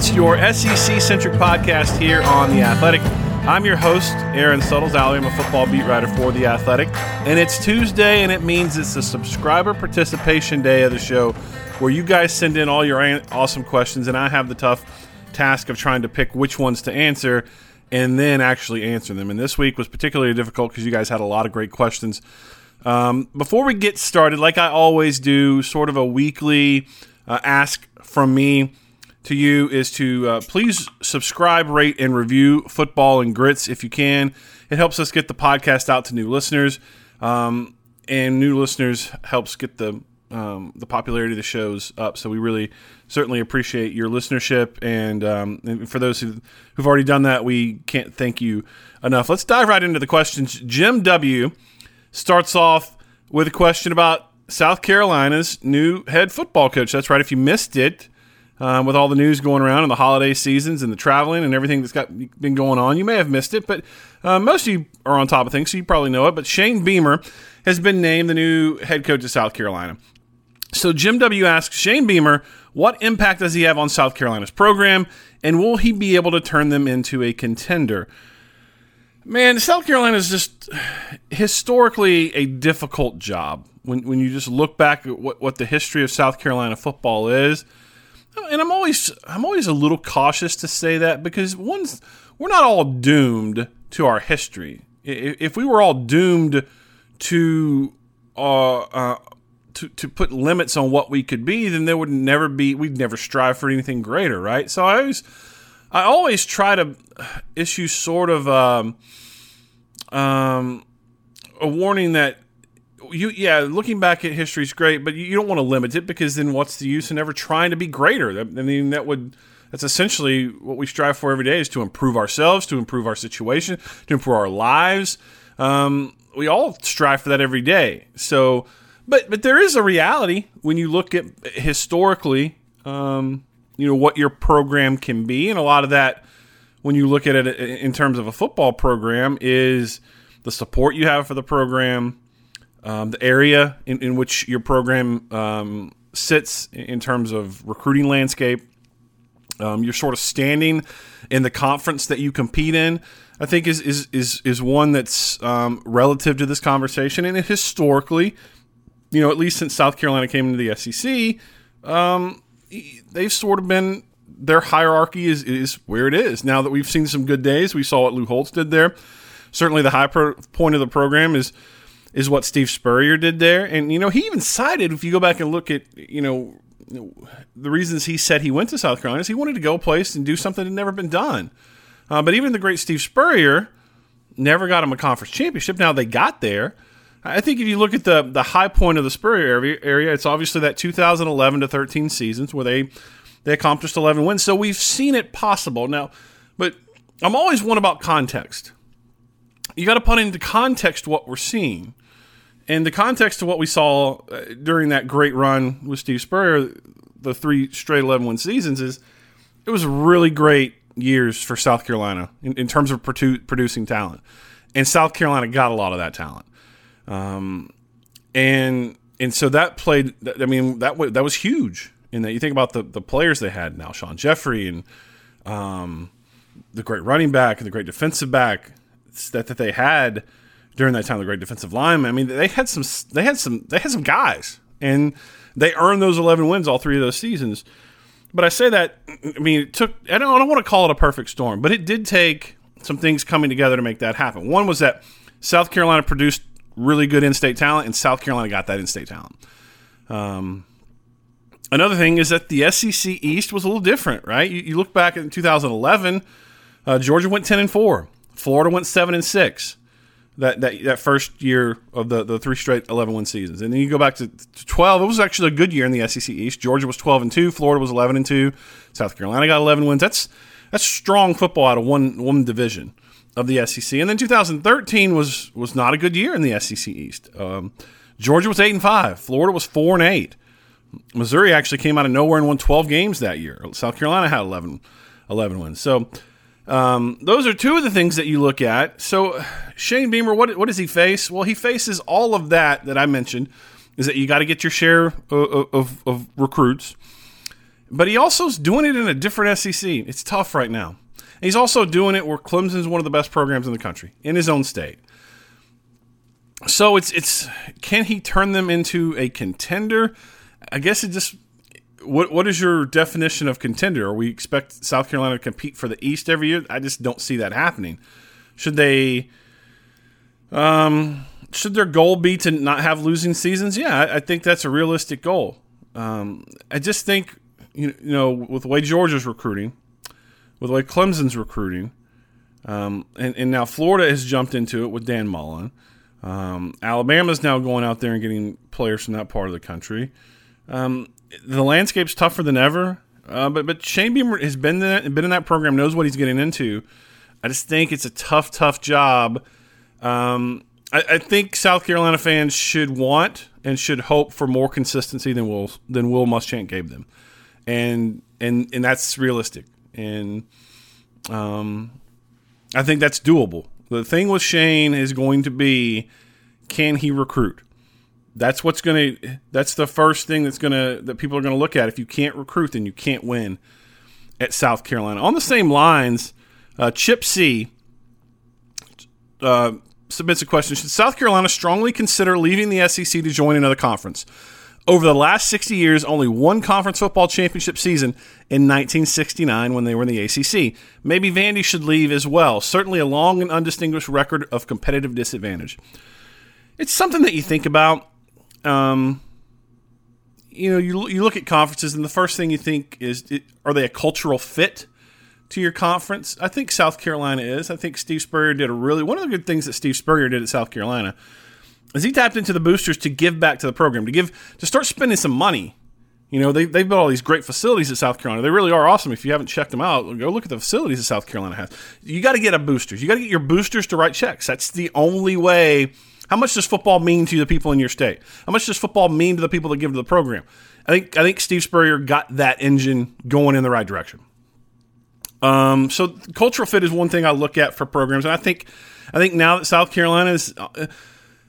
Grits, your SEC centric podcast here on The Athletic. I'm your host, Aaron Suttles. I'm a football beat writer for The Athletic. And it's Tuesday, and it means it's the subscriber participation day of the show where you guys send in all your awesome questions, and I have the tough task of trying to pick which ones to answer and then actually answer them. And this week was particularly difficult because you guys had a lot of great questions. Um, before we get started, like I always do, sort of a weekly uh, ask from me to you is to uh, please subscribe, rate, and review Football and Grits if you can. It helps us get the podcast out to new listeners, um, and new listeners helps get the um, the popularity of the shows up. So we really certainly appreciate your listenership, and, um, and for those who, who've already done that, we can't thank you enough. Let's dive right into the questions. Jim W starts off with a question about South Carolina's new head football coach. That's right. If you missed it, um, with all the news going around and the holiday seasons and the traveling and everything that's got been going on, you may have missed it, but uh, most of you are on top of things, so you probably know it. But Shane Beamer has been named the new head coach of South Carolina. So Jim W asks Shane Beamer, what impact does he have on South Carolina's program, and will he be able to turn them into a contender? Man, South Carolina is just historically a difficult job. When, when you just look back at what, what the history of South Carolina football is, and I'm always I'm always a little cautious to say that because one's we're not all doomed to our history. If we were all doomed to uh, uh, to to put limits on what we could be, then there would never be we'd never strive for anything greater, right? So I always I always try to issue sort of um, um, a warning that you yeah, looking back at history is great, but you don't want to limit it because then what's the use in ever trying to be greater? I mean, that would that's essentially what we strive for every day is to improve ourselves, to improve our situation, to improve our lives. Um, we all strive for that every day. So, but but there is a reality when you look at historically, um, you know what your program can be, and a lot of that when you look at it in terms of a football program is the support you have for the program um, the area in, in, which your program um, sits in terms of recruiting landscape, um, your sort of standing in the conference that you compete in, I think is is is is one that's um, relative to this conversation. And historically, you know, at least since South Carolina came into the SEC, um, they've sort of been their hierarchy is is where it is. Now that we've seen some good days, we saw what Lou Holtz did there. Certainly, the high pro- point of the program is is what Steve Spurrier did there. And, you know, he even cited, if you go back and look at, you know, the reasons he said he went to South Carolina is he wanted to go a place and do something that had never been done. Uh, but even the great Steve Spurrier never got him a conference championship. Now they got there. I think if you look at the the high point of the Spurrier area, it's obviously that 2011 to 13 seasons where they they accomplished 11 wins. So we've seen it possible now. But I'm always one about context. You got to put into context what we're seeing. And the context of what we saw uh, during that great run with Steve Spurrier, the three straight 11 win seasons, is it was really great years for South Carolina in, in terms of produ- producing talent. And South Carolina got a lot of that talent. Um, and and so that played. I mean, that w- that was huge. In that you think about the the players they had now, Sean Jeffrey and um, the great running back and the great defensive back that that they had during that time, the great defensive lineman. I mean, they had some they had some they had some guys, and they earned those eleven wins all three of those seasons. But I say that I mean it took I don't I don't want to call it a perfect storm, but it did take some things coming together to make that happen. One was that South Carolina produced really good in-state talent, and South Carolina got that in-state talent. Um, another thing is that the SEC East was a little different, right? You, you look back in 2011, uh, Georgia went 10 and four, Florida went seven and six. That, that, that first year of the, the three straight 11 win seasons. And then you go back to, to 12. It was actually a good year in the SEC East. Georgia was 12 and 2. Florida was 11 and 2. South Carolina got 11 wins. That's that's strong football out of one one division of the SEC. And then 2013 was was not a good year in the SEC East. Um, Georgia was eight and five. Florida was four and eight. Missouri actually came out of nowhere and won 12 games that year. South Carolina had 11, 11 wins. So um, those are two of the things that you look at. So Shane Beamer, what what does he face? Well, he faces all of that that I mentioned. Is that you got to get your share of, of, of recruits, but he also is doing it in a different SEC. It's tough right now. And he's also doing it where Clemson's one of the best programs in the country in his own state. So it's it's can he turn them into a contender? I guess it just what what is your definition of contender? Are we expect South Carolina to compete for the East every year? I just don't see that happening. Should they um should their goal be to not have losing seasons? Yeah, I, I think that's a realistic goal. Um, I just think you know with the way Georgia's recruiting, with the way Clemson's recruiting, um, and, and now Florida has jumped into it with Dan Mullen. Um, Alabama's now going out there and getting players from that part of the country. Um, the landscape's tougher than ever, uh, but but Shane Beamer has been been in that program, knows what he's getting into. I just think it's a tough, tough job. Um, I, I, think South Carolina fans should want and should hope for more consistency than Will than Will Muschamp gave them, and and and that's realistic. And um, I think that's doable. The thing with Shane is going to be can he recruit? That's what's going to that's the first thing that's going to that people are going to look at. If you can't recruit, then you can't win at South Carolina. On the same lines, uh, Chip C uh, submits a question: Should South Carolina strongly consider leaving the SEC to join another conference? Over the last 60 years, only one conference football championship season in 1969 when they were in the ACC. Maybe Vandy should leave as well. Certainly a long and undistinguished record of competitive disadvantage. It's something that you think about. Um, you know, you, you look at conferences, and the first thing you think is are they a cultural fit to your conference? I think South Carolina is. I think Steve Spurrier did a really one of the good things that Steve Spurrier did at South Carolina is he tapped into the boosters to give back to the program, to give to start spending some money. You know, they, they've built all these great facilities at South Carolina. They really are awesome. If you haven't checked them out, go look at the facilities that South Carolina has. You got to get a boosters. You got to get your boosters to write checks. That's the only way. How much does football mean to the people in your state? How much does football mean to the people that give to the program? I think I think Steve Spurrier got that engine going in the right direction. Um, so cultural fit is one thing I look at for programs, and I think I think now that South Carolina is. Uh,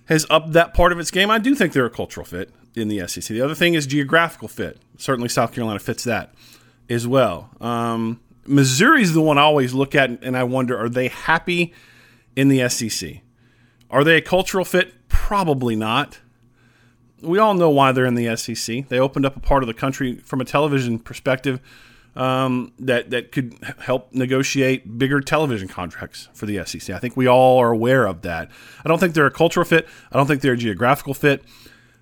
has upped that part of its game. I do think they're a cultural fit in the SEC. The other thing is geographical fit. Certainly, South Carolina fits that as well. Um, Missouri's the one I always look at, and I wonder: Are they happy in the SEC? Are they a cultural fit? Probably not. We all know why they're in the SEC. They opened up a part of the country from a television perspective um, that that could help negotiate bigger television contracts for the SEC. I think we all are aware of that. I don't think they're a cultural fit. I don't think they're a geographical fit.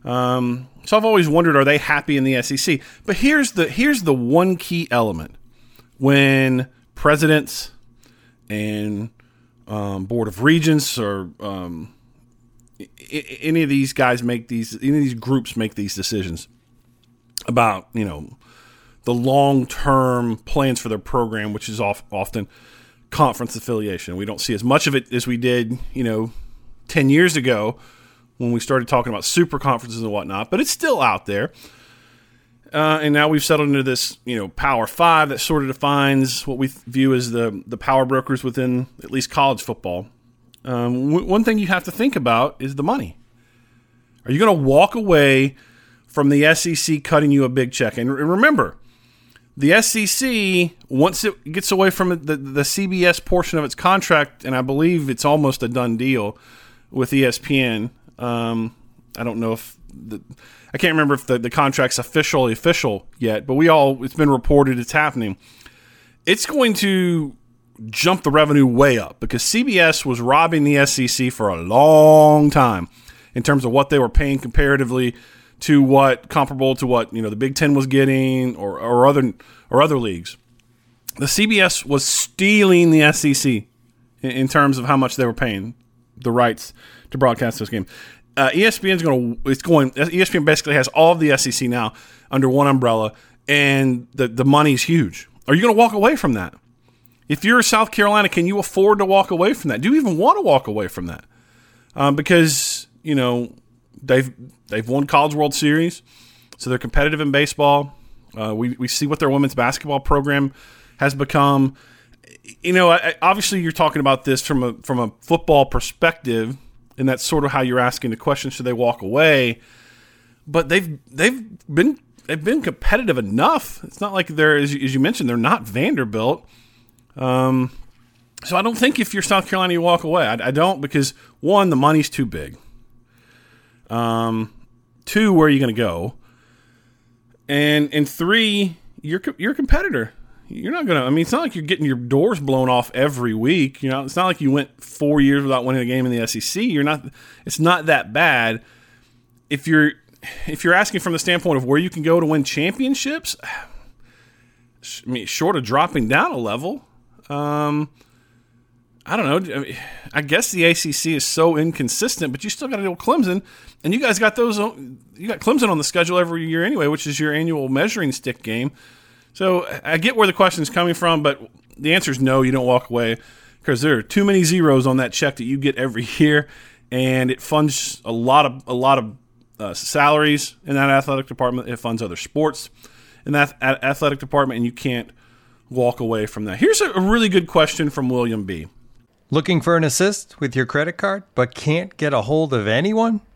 Um, so I've always wondered, are they happy in the SEC? But here's the here's the one key element when presidents and um, board of regents or um, any of these guys make these any of these groups make these decisions about you know the long term plans for their program, which is off, often conference affiliation. We don't see as much of it as we did, you know, 10 years ago when we started talking about super conferences and whatnot, but it's still out there. Uh, and now we've settled into this, you know, Power Five that sort of defines what we view as the the power brokers within at least college football. Um, w- one thing you have to think about is the money. Are you going to walk away from the SEC cutting you a big check? And remember, the SEC once it gets away from the the CBS portion of its contract, and I believe it's almost a done deal with ESPN. Um, I don't know if the I can't remember if the, the contract's officially official yet, but we all it's been reported it's happening. It's going to jump the revenue way up because CBS was robbing the SEC for a long time in terms of what they were paying comparatively to what comparable to what you know the Big Ten was getting or, or other or other leagues. The CBS was stealing the SEC in, in terms of how much they were paying the rights to broadcast this game uh, ESPN's going to it's going ESPN basically has all of the SEC now under one umbrella, and the the money's huge. Are you going to walk away from that? If you're South Carolina, can you afford to walk away from that? Do you even want to walk away from that? Um, because you know they've they've won College World Series, so they're competitive in baseball. Uh, we we see what their women's basketball program has become. You know, I, obviously you're talking about this from a from a football perspective and that's sort of how you're asking the question: Should they walk away? But they've they've been they've been competitive enough. It's not like they're as you, as you mentioned they're not Vanderbilt. Um, so I don't think if you're South Carolina you walk away. I, I don't because one the money's too big. Um, two where are you going to go? And and three you're you're a competitor you're not gonna. I mean, it's not like you're getting your doors blown off every week. You know, it's not like you went four years without winning a game in the SEC. You're not. It's not that bad. If you're if you're asking from the standpoint of where you can go to win championships, I mean, short of dropping down a level, um, I don't know. I, mean, I, guess the ACC is so inconsistent, but you still got to deal with Clemson, and you guys got those. You got Clemson on the schedule every year anyway, which is your annual measuring stick game. So I get where the question is coming from, but the answer is no. You don't walk away because there are too many zeros on that check that you get every year, and it funds a lot of a lot of uh, salaries in that athletic department. It funds other sports in that athletic department, and you can't walk away from that. Here's a really good question from William B. Looking for an assist with your credit card, but can't get a hold of anyone?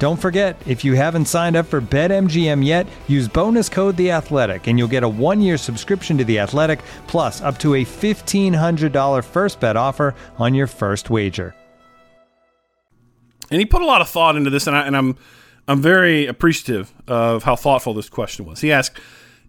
Don't forget, if you haven't signed up for BetMGM yet, use bonus code The Athletic, and you'll get a one-year subscription to The Athletic, plus up to a fifteen hundred dollar first bet offer on your first wager. And he put a lot of thought into this, and, I, and I'm I'm very appreciative of how thoughtful this question was. He asked,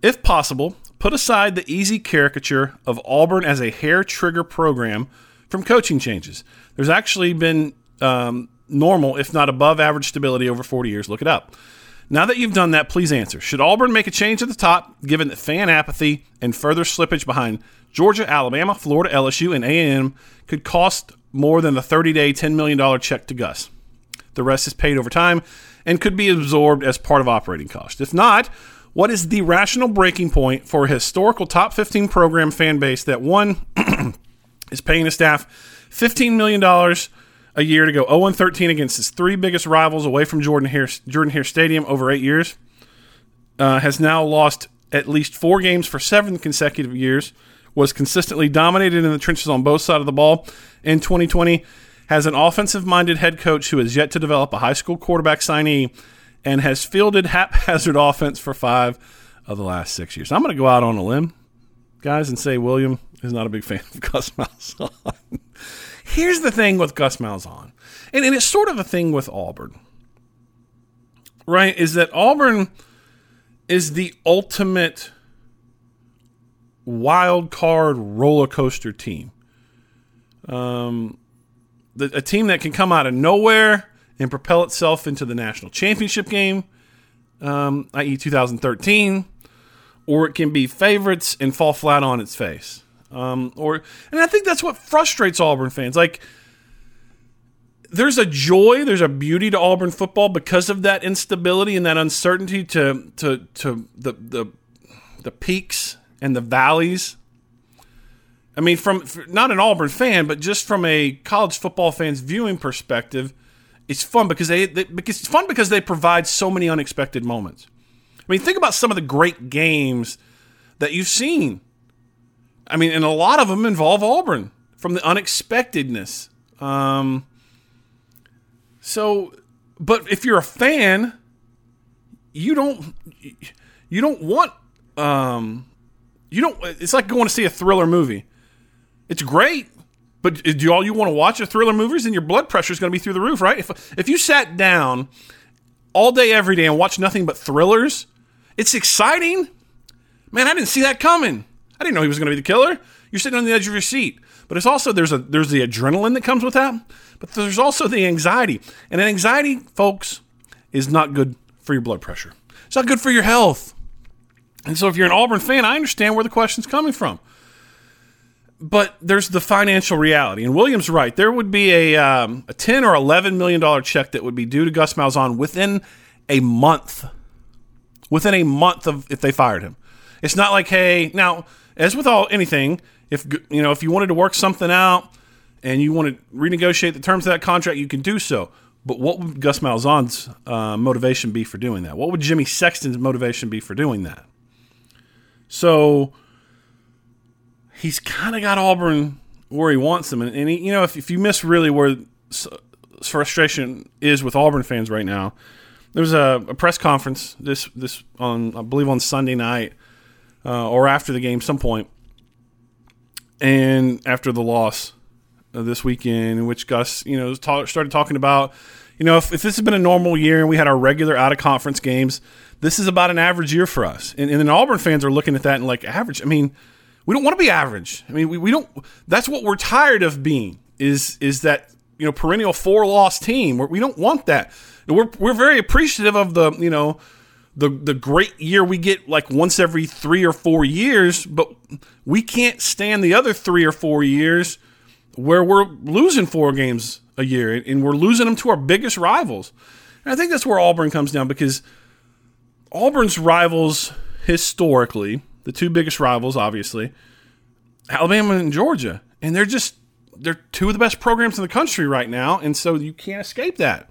if possible, put aside the easy caricature of Auburn as a hair trigger program from coaching changes. There's actually been um, normal, if not above average stability over 40 years. Look it up. Now that you've done that, please answer. Should Auburn make a change at the top, given that fan apathy and further slippage behind Georgia, Alabama, Florida, LSU, and A&M could cost more than the 30-day, $10 million check to Gus? The rest is paid over time and could be absorbed as part of operating cost. If not, What is the rational breaking point for a historical top 15 program fan base that one is paying a staff $15 million a year to go 0 13 against its three biggest rivals away from Jordan Hare, Jordan Hare Stadium over eight years? Uh, has now lost at least four games for seven consecutive years, was consistently dominated in the trenches on both sides of the ball in 2020, has an offensive minded head coach who has yet to develop a high school quarterback signee, and has fielded haphazard offense for five of the last six years. I'm going to go out on a limb, guys, and say William is not a big fan of Gus Malzahn. Here's the thing with Gus Malzahn, and, and it's sort of a thing with Auburn, right? Is that Auburn is the ultimate wild card roller coaster team. Um, the, a team that can come out of nowhere and propel itself into the national championship game, um, i.e., 2013, or it can be favorites and fall flat on its face. Um, or, and I think that's what frustrates Auburn fans. Like, there's a joy, there's a beauty to Auburn football because of that instability and that uncertainty to to to the the the peaks and the valleys. I mean, from not an Auburn fan, but just from a college football fan's viewing perspective, it's fun because they, they because it's fun because they provide so many unexpected moments. I mean, think about some of the great games that you've seen. I mean, and a lot of them involve Auburn from the unexpectedness. Um, so, but if you're a fan, you don't you don't want um you don't it's like going to see a thriller movie. It's great, but do all you want to watch are thriller movies and your blood pressure is going to be through the roof, right? If if you sat down all day every day and watched nothing but thrillers, it's exciting. Man, I didn't see that coming. I didn't know he was going to be the killer. You're sitting on the edge of your seat. But it's also there's a there's the adrenaline that comes with that. But there's also the anxiety. And anxiety, folks, is not good for your blood pressure. It's not good for your health. And so if you're an Auburn fan, I understand where the question's coming from. But there's the financial reality. And William's right. There would be a, um, a 10 or $11 million check that would be due to Gus Malzahn within a month. Within a month of if they fired him. It's not like, hey, now, as with all anything, if you know if you wanted to work something out and you want to renegotiate the terms of that contract, you can do so. But what would Gus Malzahn's uh, motivation be for doing that? What would Jimmy Sexton's motivation be for doing that? So he's kind of got Auburn where he wants them, and, and he, you know, if, if you miss really where frustration is with Auburn fans right now, there was a, a press conference this this on I believe on Sunday night uh, or after the game, some point, and after the loss this weekend, in which Gus, you know, talk, started talking about, you know, if, if, this had been a normal year and we had our regular out of conference games, this is about an average year for us. And, and then Auburn fans are looking at that and like average. I mean, we don't want to be average. I mean, we, we don't. That's what we're tired of being. Is is that you know perennial four loss team? we don't want that. We're we're very appreciative of the you know the the great year we get like once every three or four years, but we can't stand the other three or four years where we're losing four games a year and we're losing them to our biggest rivals. And I think that's where Auburn comes down because Auburn's rivals historically, the two biggest rivals, obviously, Alabama and Georgia, and they're just they're two of the best programs in the country right now, and so you can't escape that.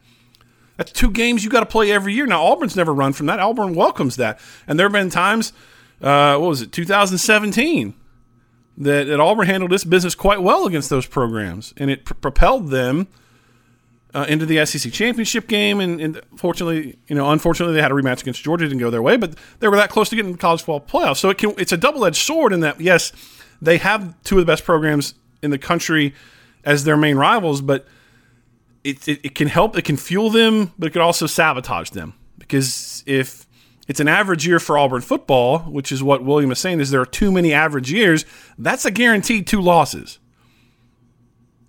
That's two games you got to play every year. Now Auburn's never run from that. Auburn welcomes that, and there have been times. Uh, what was it? 2017 that, that Auburn handled this business quite well against those programs, and it pr- propelled them uh, into the SEC championship game. And, and, fortunately, you know, unfortunately, they had a rematch against Georgia, didn't go their way, but they were that close to getting the college football playoffs. So it can, it's a double edged sword in that yes, they have two of the best programs in the country as their main rivals, but it, it, it can help, it can fuel them, but it can also sabotage them. Because if it's an average year for Auburn football, which is what William is saying, is there are too many average years, that's a guaranteed two losses.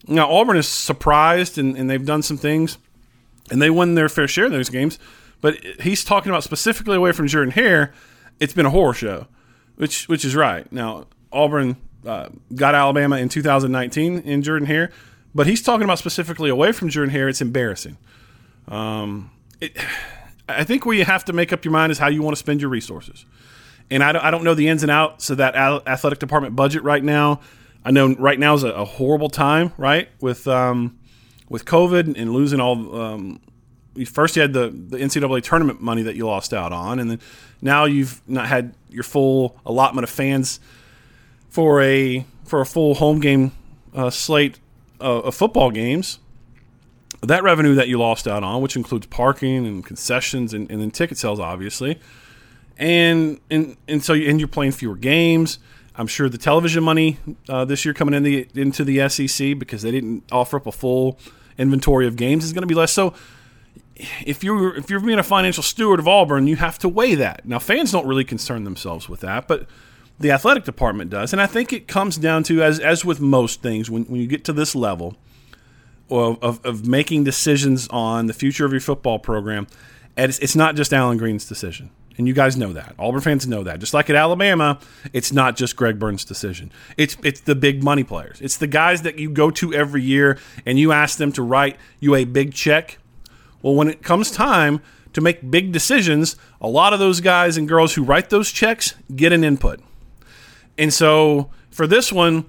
Now, Auburn is surprised and, and they've done some things and they won their fair share of those games, but he's talking about specifically away from Jordan Hare, it's been a horror show, which which is right. Now, Auburn uh, got Alabama in 2019 in Jordan Hare. But he's talking about specifically away from Jordan Hare. It's embarrassing. Um, it, I think where you have to make up your mind is how you want to spend your resources. And I don't, I don't know the ins and outs of that athletic department budget right now. I know right now is a, a horrible time, right? With um, with COVID and losing all. Um, first, you had the the NCAA tournament money that you lost out on, and then now you've not had your full allotment of fans for a for a full home game uh, slate uh, of football games that revenue that you lost out on, which includes parking and concessions and, and then ticket sales, obviously, and and and so you, and you're playing fewer games. I'm sure the television money uh, this year coming in the, into the SEC because they didn't offer up a full inventory of games is going to be less. So if you're if you're being a financial steward of Auburn, you have to weigh that. Now fans don't really concern themselves with that, but the athletic department does, and I think it comes down to as as with most things when when you get to this level of, of, of making decisions on the future of your football program, it's, it's not just Allen Greene's decision. And you guys know that. Auburn fans know that. Just like at Alabama, it's not just Greg Byrne's decision. It's it's the big money players. It's the guys that you go to every year and you ask them to write you a big check. Well, when it comes time to make big decisions, a lot of those guys and girls who write those checks get an input. And so for this one,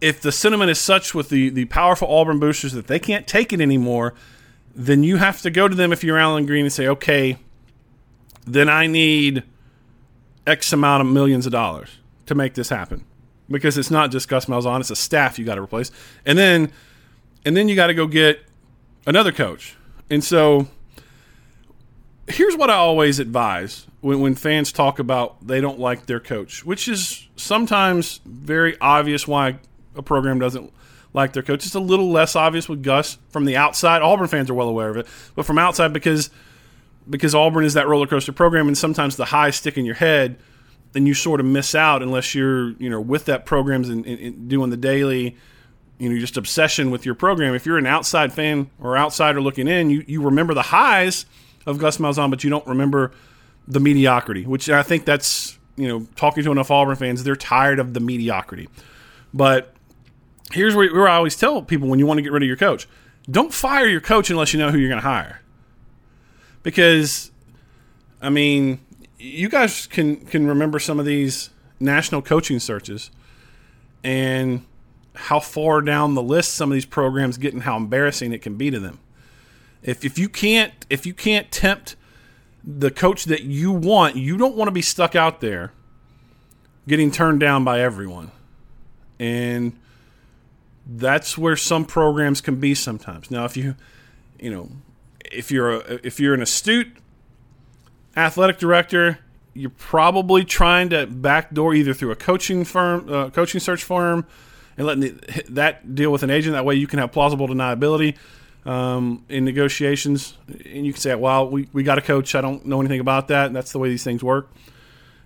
if the sentiment is such with the, the powerful Auburn boosters that they can't take it anymore, then you have to go to them if you're Allen Greene and say, okay, then I need X amount of millions of dollars to make this happen. Because it's not just Gus Malzahn, it's a staff you got to replace. And then and then you got to go get another coach. And so here's what I always advise when, when fans talk about they don't like their coach, which is sometimes very obvious why a program doesn't like their coach. It's a little less obvious with Gus from the outside. Auburn fans are well aware of it, but from outside because because Auburn is that roller coaster program, and sometimes the highs stick in your head, and you sort of miss out unless you're you know with that programs and, and, and doing the daily you know just obsession with your program. If you're an outside fan or outsider looking in, you you remember the highs of Gus Malzahn, but you don't remember the mediocrity. Which I think that's you know talking to enough Auburn fans, they're tired of the mediocrity. But here's where, where I always tell people when you want to get rid of your coach don't fire your coach unless you know who you're going to hire. Because, I mean, you guys can, can remember some of these national coaching searches and how far down the list some of these programs get and how embarrassing it can be to them. If, if you can't if you can't tempt the coach that you want, you don't want to be stuck out there getting turned down by everyone. And that's where some programs can be sometimes. Now, if you, you know, if you're a, if you're an astute athletic director, you're probably trying to backdoor either through a coaching firm, uh, coaching search firm, and letting the, that deal with an agent. That way, you can have plausible deniability um, in negotiations, and you can say, "Well, we, we got a coach. I don't know anything about that." And that's the way these things work.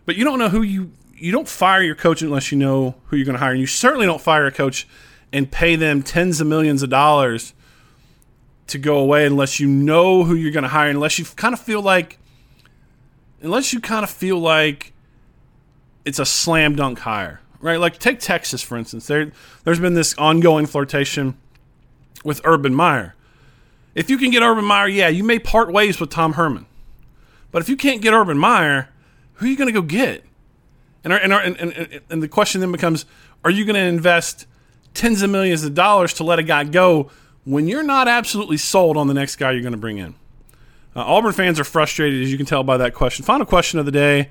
But you don't know who you you don't fire your coach unless you know who you're going to hire, and you certainly don't fire a coach and pay them tens of millions of dollars to go away unless you know who you're going to hire, unless you kind of feel like, unless you kind of feel like it's a slam dunk hire, right? Like take Texas for instance. There, there's been this ongoing flirtation with Urban Meyer. If you can get Urban Meyer, yeah, you may part ways with Tom Herman. But if you can't get Urban Meyer, who are you going to go get? And, our, and, our, and, and, and the question then becomes: Are you going to invest tens of millions of dollars to let a guy go when you're not absolutely sold on the next guy you're going to bring in. Uh, Auburn fans are frustrated, as you can tell by that question. Final question of the day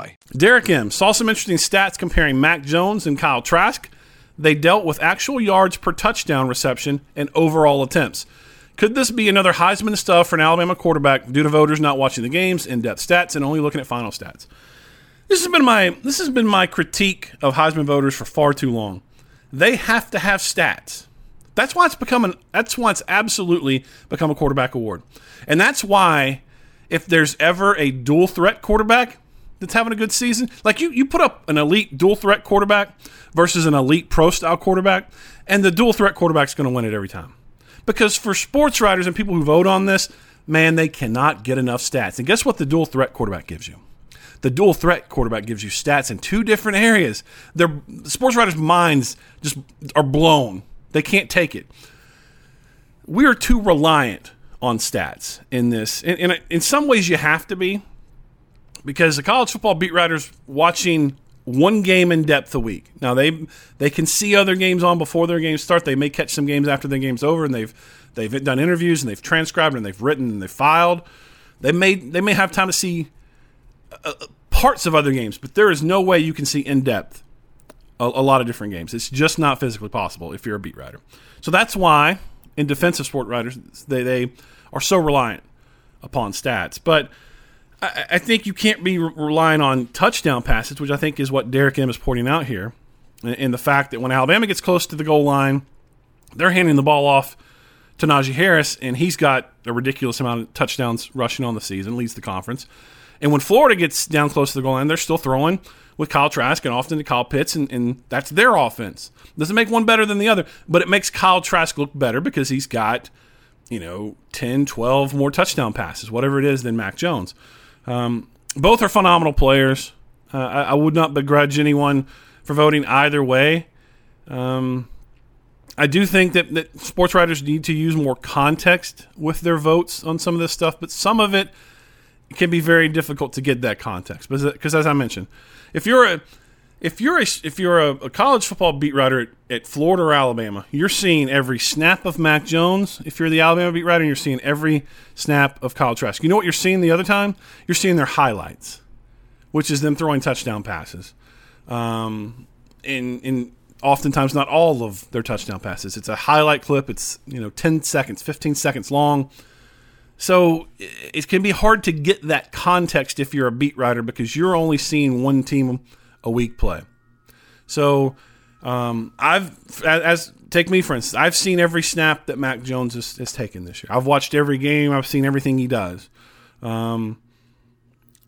Derek M. saw some interesting stats comparing Mac Jones and Kyle Trask. They dealt with actual yards per touchdown reception and overall attempts. Could this be another Heisman stuff for an Alabama quarterback due to voters not watching the games, in-depth stats, and only looking at final stats? This has been my this has been my critique of Heisman voters for far too long. They have to have stats. That's why it's become an, that's why it's absolutely become a quarterback award. And that's why if there's ever a dual threat quarterback that's having a good season, like you, you put up an elite dual threat quarterback versus an elite pro style quarterback, and the dual threat quarterback's going to win it every time. Because for sports writers and people who vote on this, man, they cannot get enough stats. And guess what the dual threat quarterback gives you? The dual threat quarterback gives you stats in two different areas. Their sports writers' minds just are blown. They can't take it. We are too reliant on stats in this. In, in some ways, you have to be because the college football beat writers watching one game in depth a week. Now they they can see other games on before their games start. They may catch some games after the game's over, and they've they've done interviews and they've transcribed and they've written and they've filed. They may they may have time to see uh, parts of other games, but there is no way you can see in depth a, a lot of different games. It's just not physically possible if you're a beat writer. So that's why in defensive sport writers they they are so reliant upon stats, but. I, I think you can't be re- relying on touchdown passes, which I think is what Derek M is pointing out here, and the fact that when Alabama gets close to the goal line, they're handing the ball off to Najee Harris, and he's got a ridiculous amount of touchdowns rushing on the season, leads the conference. And when Florida gets down close to the goal line, they're still throwing with Kyle Trask and often to Kyle Pitts, and, and that's their offense. Doesn't make one better than the other, but it makes Kyle Trask look better because he's got, you know, 10, 12 more touchdown passes, whatever it is, than Mac Jones. Um, both are phenomenal players. Uh, I, I, would not begrudge anyone for voting either way. Um, I do think that, that sports writers need to use more context with their votes on some of this stuff, but some of it can be very difficult to get that context. Because as I mentioned, if you're a if you're a if you're a, a college football beat writer at, at, Florida or Alabama, you're seeing every snap of Mac Jones. If you're the Alabama beat writer, you're seeing every snap of Kyle Trask. You know what you're seeing the other time? You're seeing their highlights, which is them throwing touchdown passes. Um, in in oftentimes not all of their touchdown passes. It's a highlight clip. It's you know 10 seconds, 15 seconds long. So it can be hard to get that context if you're a beat writer because you're only seeing one team a weak play. So um, I've as, take me for instance, I've seen every snap that Mac Jones has, has, taken this year. I've watched every game. I've seen everything he does, um,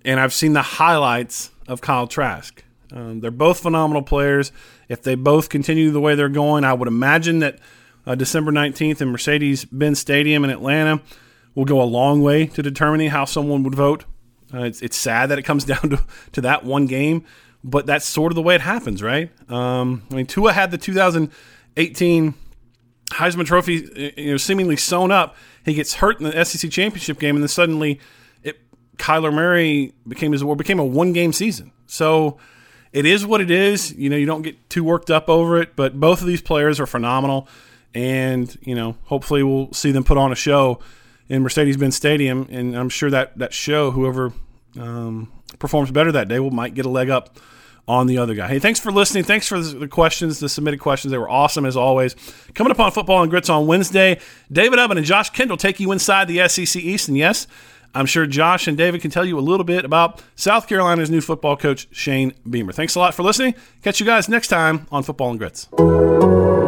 and I've seen the highlights of Kyle Trask. Um, they're both phenomenal players. If they both continue the way they're going, I would imagine that uh, December 19th in Mercedes Benz Stadium in Atlanta will go a long way to determining how someone would vote. Uh, it's, it's sad that it comes down to, to that one game, but that's sort of the way it happens, right? Um, I mean, Tua had the 2018 Heisman Trophy, you know, seemingly sewn up. He gets hurt in the SEC championship game, and then suddenly, it, Kyler Murray became his became a one game season. So it is what it is. You know, you don't get too worked up over it. But both of these players are phenomenal, and you know, hopefully, we'll see them put on a show in Mercedes-Benz Stadium, and I'm sure that that show, whoever um, performs better that day, will might get a leg up on the other guy. Hey, thanks for listening. Thanks for the questions, the submitted questions. They were awesome as always. Coming up on Football and Grits on Wednesday, David Ubben and Josh Kendall take you inside the SEC East. And yes, I'm sure Josh and David can tell you a little bit about South Carolina's new football coach, Shane Beamer. Thanks a lot for listening. Catch you guys next time on Football and Grits.